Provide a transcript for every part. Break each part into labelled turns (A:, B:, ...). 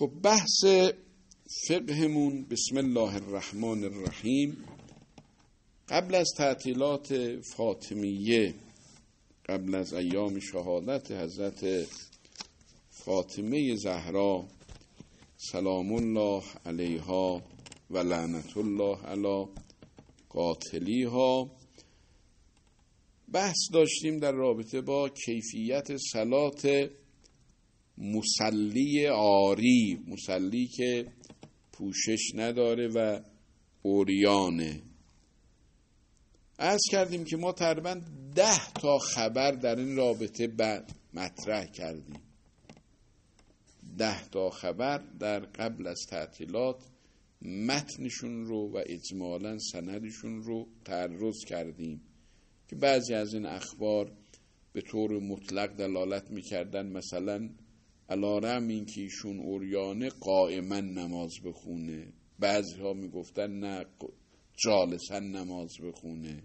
A: خب بحث فقهمون بسم الله الرحمن الرحیم. قبل از تعطیلات فاطمیه قبل از ایام شهادت حضرت فاطمه زهرا سلام الله علیها و لعنت الله علی قاتلیها بحث داشتیم در رابطه با کیفیت سلات مسلی آری مسلی که پوشش نداره و اوریانه از کردیم که ما تقریبا ده تا خبر در این رابطه مطرح کردیم. ده تا خبر در قبل از تعطیلات متنشون رو و اجمالا سندشون رو تعرض کردیم که بعضی از این اخبار به طور مطلق دلالت می‌کردن مثلا علارم این که ایشون اوریانه قائما نماز بخونه. بعضی ها می‌گفتن نه جالسا نماز بخونه.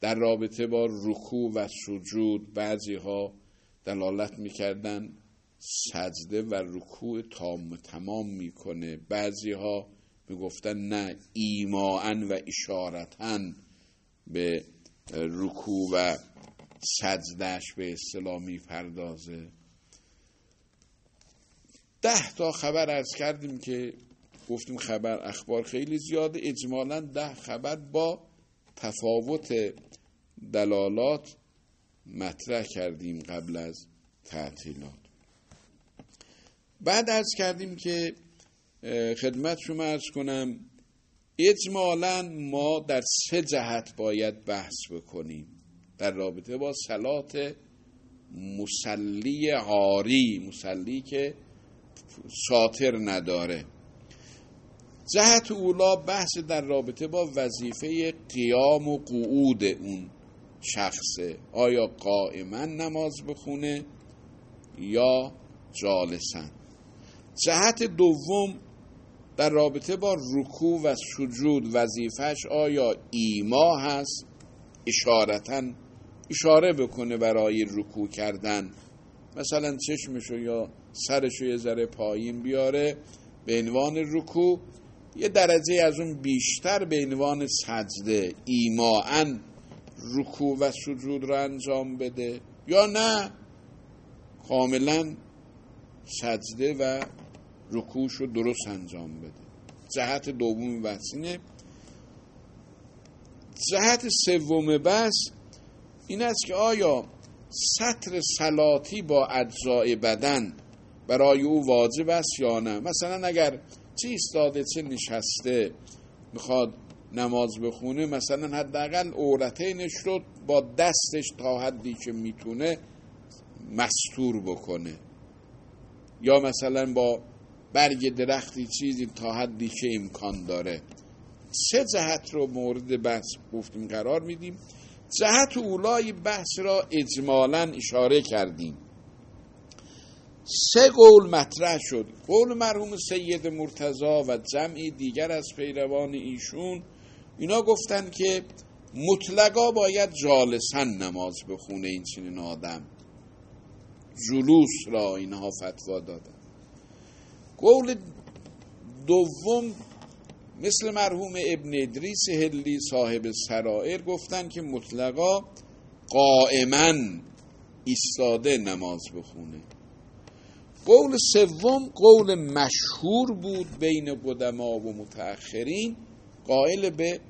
A: در رابطه با رکوع و سجود بعضی ها دلالت می‌کردن سجده و رکوع تام تمام می‌کنه. بعضی ها می‌گفتن نه ایماعن و اشارتن به رکوع و سجدهش به اصطلاح می‌پردازه. ده تا خبر ارز کردیم که گفتیم خبر اخبار خیلی زیاده. اجمالا ده خبر با تفاوت دلالات مطرح کردیم قبل از تعطیلات. بعد ارز کردیم که خدمت شما ارز کنم اجمالا ما در سه جهت باید بحث بکنیم. در رابطه با سلات مسلی عاری مسلی که ساتر نداره. جهت اولا بحث در رابطه با وظیفه قیام و قعود اون شخصه. آیا قائما نماز بخونه یا جالسن جهت دوم در رابطه با رکوع و سجود وظیفش آیا ایما هست؟ اشارتا اشاره بکنه برای رکوع کردن. مثلا چشمشو یا سرشو یه ذره پایین بیاره به عنوان رکوع یه درجه از اون بیشتر به عنوان سجده ایماعن رکوع و سجود رو انجام بده یا نه؟ کاملا سجده و رکوعش رو درست انجام بده. جهت دوم بحثینه جهت سوم بحث این است که آیا سطر سلاتی با اجزای بدن برای او واجب است یا نه؟ مثلا اگر چه ایستاده چه نشسته می‌خواد نماز بخونه مثلا حداقل عورتینش رو با دستش تا حدی که می‌تونه مستور بکنه. یا مثلا با برگ درختی چیزی تا حدی که امکان داره. سه جهت رو مورد بحث گفتیم قرار میدیم. جهت اولای بحث را اجمالا اشاره کردیم. سه قول مطرح شد. قول مرحوم سید مرتضا و جمعی دیگر از پیروان ایشون. اینا گفتن که مطلقا باید جالسن نماز بخونه این چنین آدم. جلوس را اینها فتوا دادن. قول دوم مثل مرحوم ابن ادریس هلی صاحب سرائر گفتن که مطلقا قائما ایستاده نماز بخونه. قول سوم قول مشهور بود بین قدما و متأخرین قائل به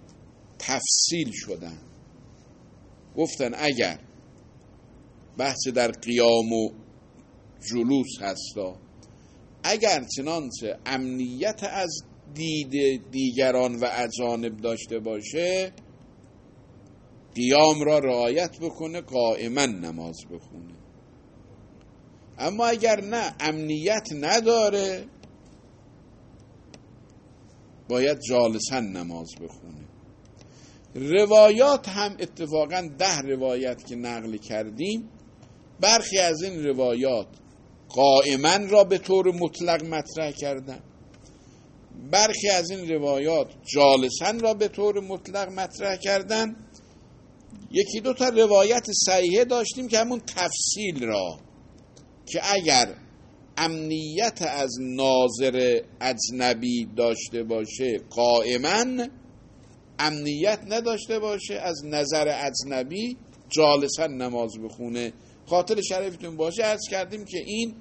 A: تفصیل شدن. گفتن اگر بحث در قیام و جلوس هستا اگر چنانچه امنیت از دید دیگران و اجانب داشته باشه قیام را رعایت بکنه قائما نماز بخونه. اما اگر نه امنیت نداره باید جالسا نماز بخونه. روایات هم اتفاقا ده روایت که نقل کردیم برخی از این روایات قائما را به طور مطلق مطرح کردن. برخی از این روایات جالسن را به طور مطلق مطرح کردن. یکی دو تا روایت صحیحه داشتیم که همون تفصیل را که اگر امنیت از ناظر اجنبی داشته باشه قائما امنیت نداشته باشه از نظر اجنبی جالسا نماز بخونه. خاطر شریفتون باشه از کردیم که این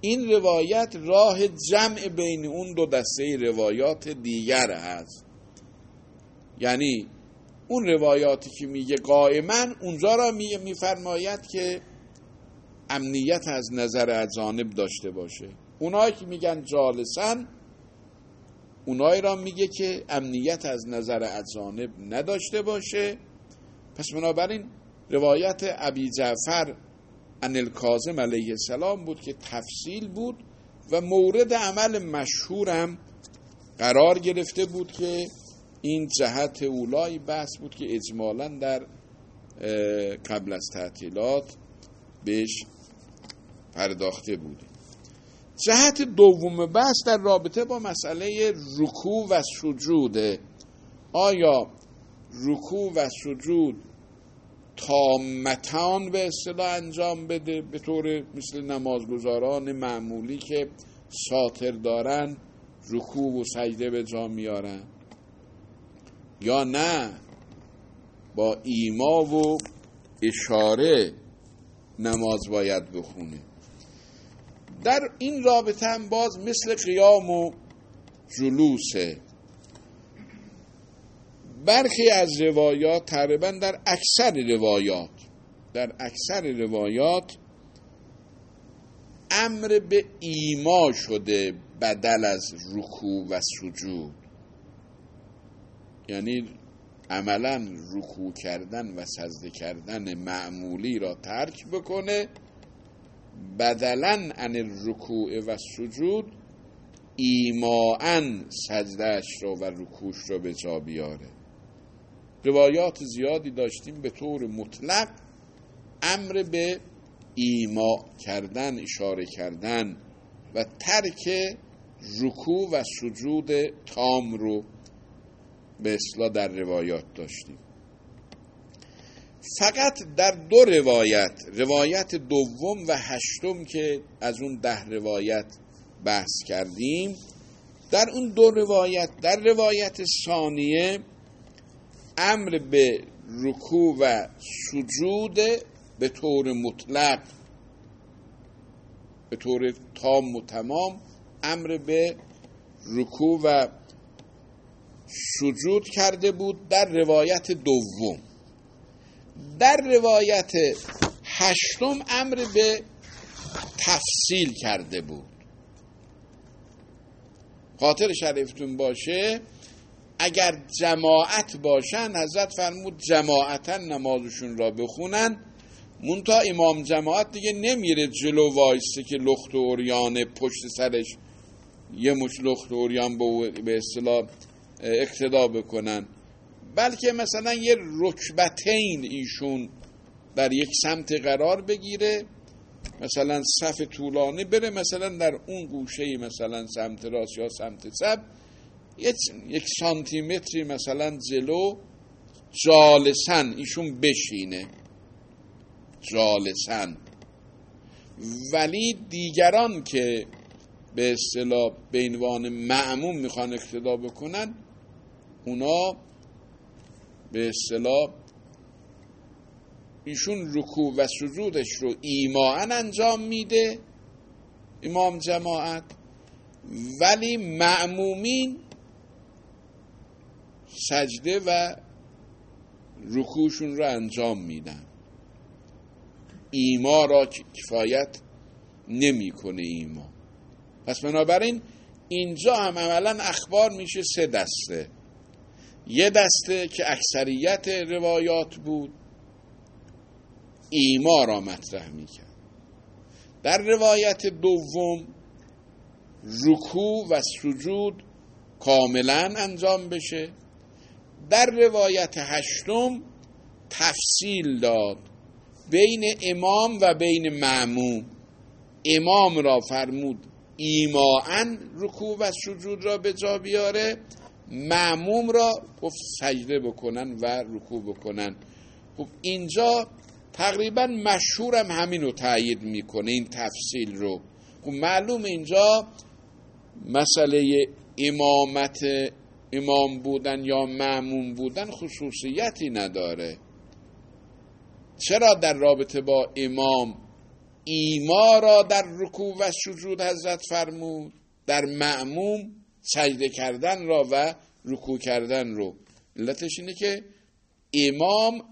A: این روایت راه جمع بین اون دو دسته روایات دیگر هست. یعنی اون روایاتی که میگه قائما اونجا را میفرماید که امنیت از نظر اجانب داشته باشه. اونایی که میگن جالسن اونایی را میگه که امنیت از نظر اجانب نداشته باشه. پس بنابراین روایت ابی جعفر ان الکاظم علیه السلام بود که تفصیل بود و مورد عمل مشهورم قرار گرفته بود که این جهت اولای بحث بود که اجمالا در قبل از تعطیلات بهش پرداخته بود. جهت دوم بحث در رابطه با مسئله رکوع و سجوده آیا رکوع و سجود تامتان به اصطلاح انجام بده به طور مثل نمازگزاران معمولی که ساتر دارن رکوع و سجده به جا میارن. یا نه با ایما و اشاره نماز باید بخونه. در این رابطه هم باز مثل قیام و جلوسه. برخی از روایات تقریبا در اکثر روایات در اکثر روایات امر به ایما شده بدل از رکوع و سجود. یعنی عملا رکوع کردن و سجده کردن معمولی را ترک بکنه بدلا عن رکوع و سجود ایماعا سجدهش را و رکوش را به جا بیاره. روایات زیادی داشتیم به طور مطلق امر به ایما کردن اشاره کردن و ترک رکوع و سجود تام رو به اصلاح در روایات داشتیم. فقط در دو روایت روایت دوم و هشتم که از اون ده روایت بحث کردیم در اون دو روایت در روایت ثانیه امر به رکوع و سجود به طور مطلق به طور تام و تمام امر به رکوع و سجود کرده بود در روایت دوم. در روایت هشتم امر به تفصیل کرده بود. خاطر شریفتون باشه اگر جماعت باشن حضرت فرمود جماعتا نمازشون را بخونن. مونتا امام جماعت دیگه نمیره جلو وایسته که لخت و اوریان پشت سرش یه مش لخت و اوریان به اصطلاح اقتدا بکنن. بلکه مثلا یه رکبتین ایشون در یک سمت قرار بگیره. مثلا صف طولانی بره مثلا در اون گوشه مثلا سمت راست یا سمت چپ یک سانتی متری مثلا جلو جالسن ایشون بشینه. جالسن. ولی دیگران که به اصطلاح به عنوان معموم می‌خوان اقتدا بکنن اونا به اصطلاح ایشون رکوع و سجودش رو ایمان انجام میده امام جماعت. ولی معمومین سجده و رکوعشون رو انجام میدن. ایما را کفایت نمی‌کنه ایما. پس بنابراین اینجا هم عملا اخبار میشه سه دسته. یه دسته که اکثریت روایات بود ایما را مطرح می‌کرد. در روایت دوم رکوع و سجود کاملا انجام بشه. در روایت هشتم تفصیل داد. بین امام و بین معموم. امام را فرمود ایماعا رکوع و سجود را به جا بیاره. معموم را گفت سجده بکنن و رکوع بکنن. خب اینجا تقریبا مشهورم همین رو تایید می‌کنه این تفصیل رو. خب معلوم اینجا مسئله امامت امام بودن یا معموم بودن خصوصیتی نداره. چرا در رابطه با امام ایما را در رکوع و سجود حضرت فرمود؟ در معموم سجده کردن را و رکوع کردن رو. علتش اینه که امام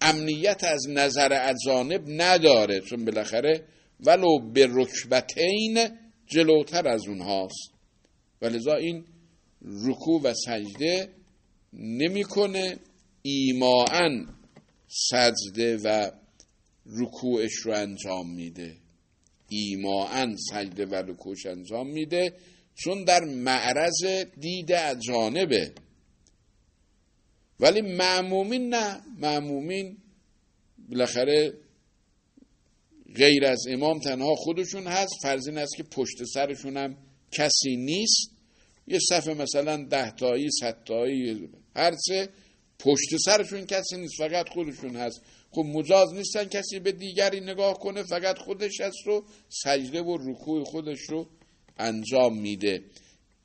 A: امنیت از نظر اجانب نداره چون بالاخره ولو به رکبتین جلوتر از اونهاست. ولذا این رکوع و سجده نمی‌کنه. ایماعا سجده و رکوعش رو انجام میده. ایماعا سجده و رکوعش انجام میده. چون در معرض دید اجانبه. ولی معمومین نه. معمومین بالاخره غیر از امام تنها خودشون هست. فرض این است که پشت سرشون هم کسی نیست. یه صفحه مثلا ده تایی ست تایی هر سه پشت سرشون کسی نیست فقط خودشون هست. خب مجاز نیستن کسی به دیگری نگاه کنه فقط خودش هست رو سجده و رکوع خودش رو انجام میده.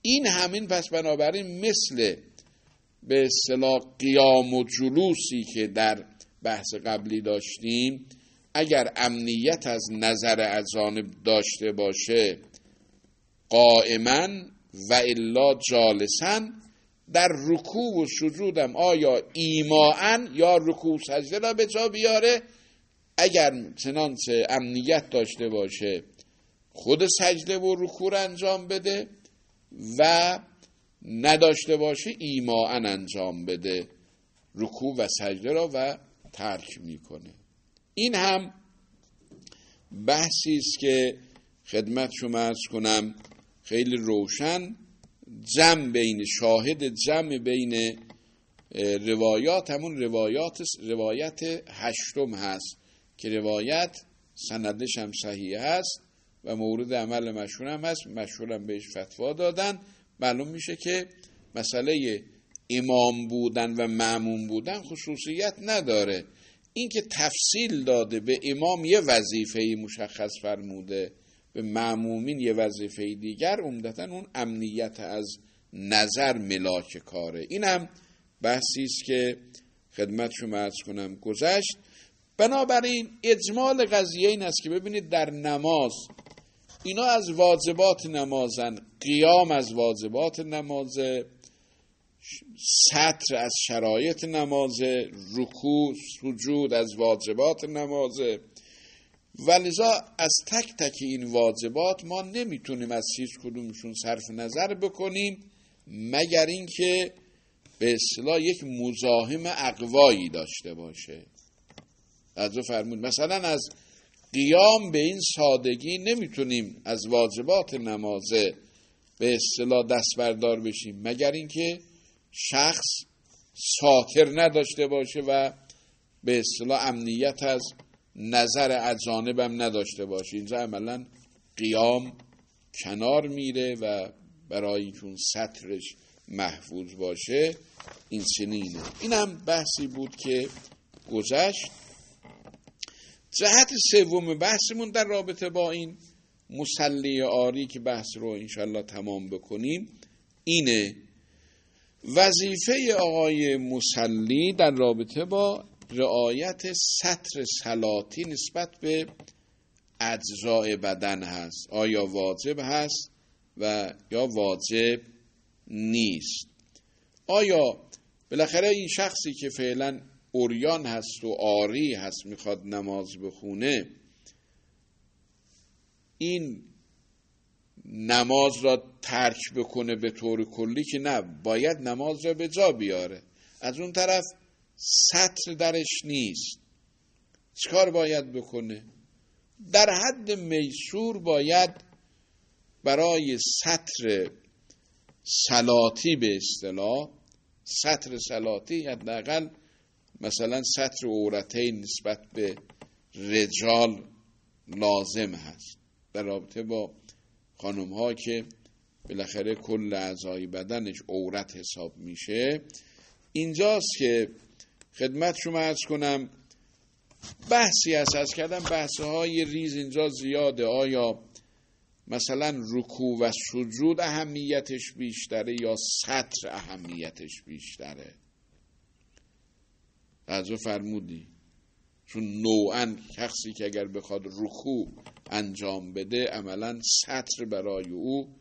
A: این همین پس بنابراین مثل به اصطلاح قیام و جلوسی که در بحث قبلی داشتیم اگر امنیت از نظر از داشته باشه قائما و الا جالسن در رکوع و سجودم آیا ایماعن یا رکوع سجده را به جا بیاره؟ اگر چنانچه امنیت داشته باشه خود سجده و رکوع انجام بده و نداشته باشه ایماعن انجام بده رکوع و سجده را و ترک می‌کنه. این هم بحثی است که خدمت شما ارز کنم خیلی روشن جمع بین شاهد جمع بین روایات همون روایات روایت هشتم هست که روایت سندش هم صحیح هست و مورد عمل مشهور هم هست. مشهور بهش فتوا دادن. معلوم میشه که مسئله امام بودن و معموم بودن خصوصیت نداره. اینکه تفصیل داده به امام یه وظیفه مشخص فرموده به معمومین یه وظیفه دیگر عمدتا اون امنیت از نظر ملاک کاره. این هم بحثی است که خدمت شما ارز کنم گذشت. بنابراین اجمال قضیه این است که ببینید در نماز اینا از واجبات نمازن قیام از واجبات نماز سطر از شرایط نماز رکوع سجود از واجبات نماز ولذا از تک تک این واجبات ما نمی‌تونیم از هیچ کدومشون صرف نظر بکنیم مگر اینکه به اصطلاح یک مزاحم اقوایی داشته باشه. از فرمود. مثلا از قیام به این سادگی نمی‌تونیم از واجبات نمازه به اصطلاح دست بردار بشیم مگر اینکه شخص ساتر نداشته باشه و به اصطلاح امنیت از نظر اجانبم نداشته باشه اینجا عملا قیام کنار میره و برای چون سطرش محفوظ باشه این سنینه. این هم بحثی بود که گذشت. جهت سوم بحثمون در رابطه با این مسلی آری که بحث رو انشالله تمام بکنیم اینه. وظیفه آقای مسلی در رابطه با رعایت سطر سلاتی نسبت به اجزای بدن هست. آیا واجب هست و یا واجب نیست؟ آیا بالاخره این شخصی که فعلا اوریان هست و آری هست می‌خواد نماز بخونه این نماز را ترک بکنه به طور کلی که نه باید نماز را به جا بیاره. از اون طرف سطر درش نیست. چکار باید بکنه؟ در حد میسور باید برای سطر سلاتی به اصطلاح سطر سلاتی حداقل مثلا سطر عورتین نسبت به رجال لازم هست. در رابطه با خانم ها که بالاخره کل اعضای بدنش عورت حساب میشه. اینجاست که خدمت شما ارز کنم بحثی هست از کردن بحث های ریز اینجا زیاده. آیا مثلا رکوع و سجود اهمیتش بیشتره یا سطر اهمیتش بیشتره؟ از فرمودی؟ چون نوعا شخصی که اگر بخواد رکوع انجام بده عملا سطر برای او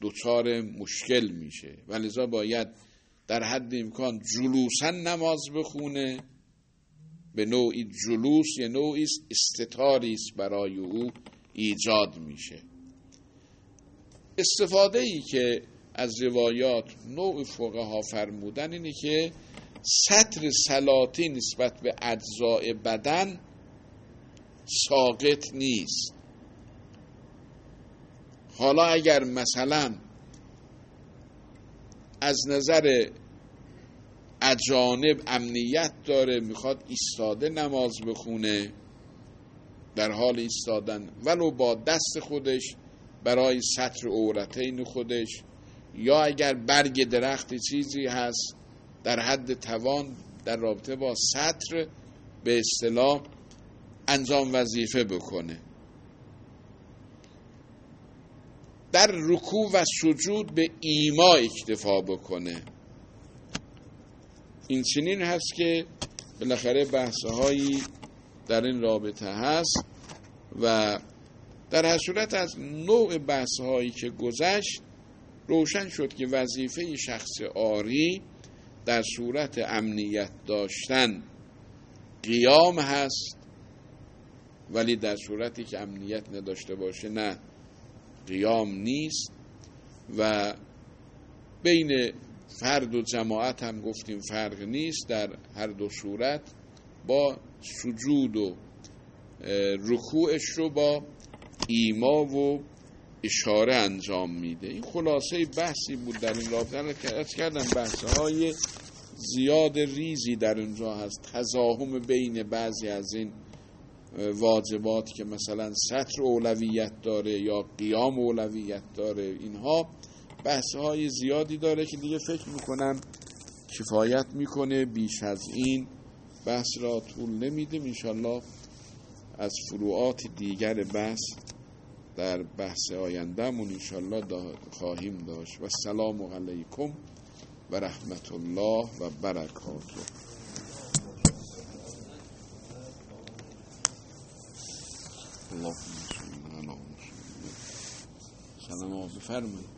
A: دچار مشکل میشه. و باید در حد امکان جلوسا نماز بخونه به نوعی جلوس یه نوعی استتاری است برای او ایجاد میشه. استفاده ای که از روایات نوع ها فرمودن اینه که سطر سلاطی نسبت به اجزاء بدن ساقط نیست. حالا اگر مثلا از نظر اجانب امنیت داره می‌خواد ایستاده نماز بخونه در حال ایستادن. ولو با دست خودش برای سطر عورتین خودش یا اگر برگ درخت چیزی هست در حد توان در رابطه با سطر به اصطلاح انجام وظیفه بکنه. در رکوع و سجود به ایما اکتفا بکنه. این چنین هست که بالاخره بحثهایی در این رابطه هست و در هر صورت از نوع بحثهایی که گذشت روشن شد که وظیفه شخص آری در صورت امنیت داشتن قیام هست ولی در صورتی که امنیت نداشته باشه نه. قیام نیست و بین فرد و جماعت هم گفتیم فرق نیست در هر دو صورت با سجود و رکوعش رو با ایما و اشاره انجام میده. این خلاصه بحثی بود در این رابطه. کردم بحث های زیاد ریزی در اونجا هست. تزاهم بین بعضی از این واجبات که مثلا سطر اولویت داره یا قیام اولویت داره اینها بحث های زیادی داره که دیگه فکر می‌کنم کفایت می‌کنه. بیش از این بحث را طول نمیدیم انشالله از فروعات دیگر بحث در بحث آیندهمون انشالله خواهیم داشت. و سلام علیکم و رحمت الله و برکاته. آقا بفرمایید.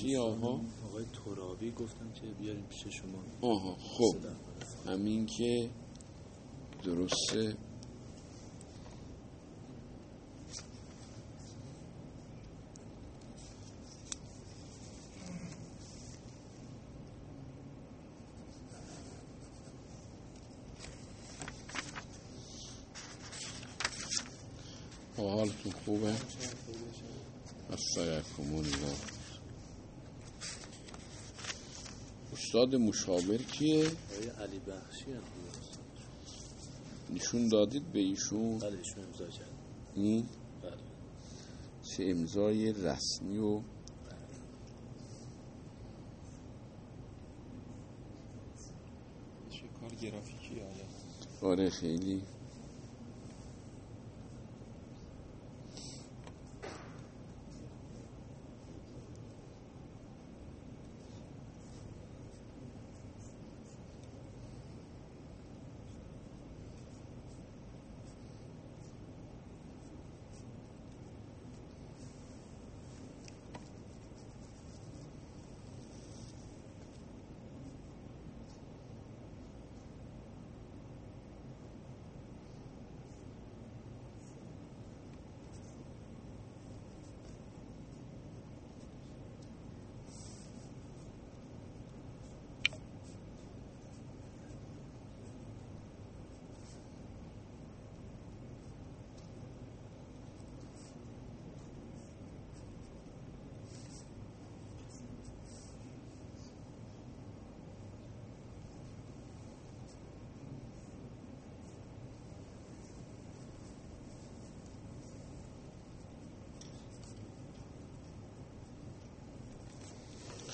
A: چی آقا؟
B: آقای ترابی گفتم که بیاریم پیش شما.
A: آها خب. همین که درسته. حالتون خوبه؟ استغفرکم الله استاد مشاور کیه؟
B: علی بخشی
A: نشون دادید به ایشون؟
B: بله ایشون امضا کرد.
A: این؟
B: بله.
A: چه امضای رسمی و
B: چه کار گرافیکی
A: آره خیلی.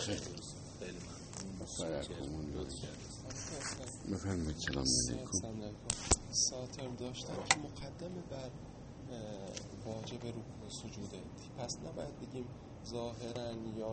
A: خیلی بفرمایید سلام علیکم.
C: ساتر داشتن که مقدمه بر واجب رکوع و سجوده. پس نباید بگیم ظاهرا یا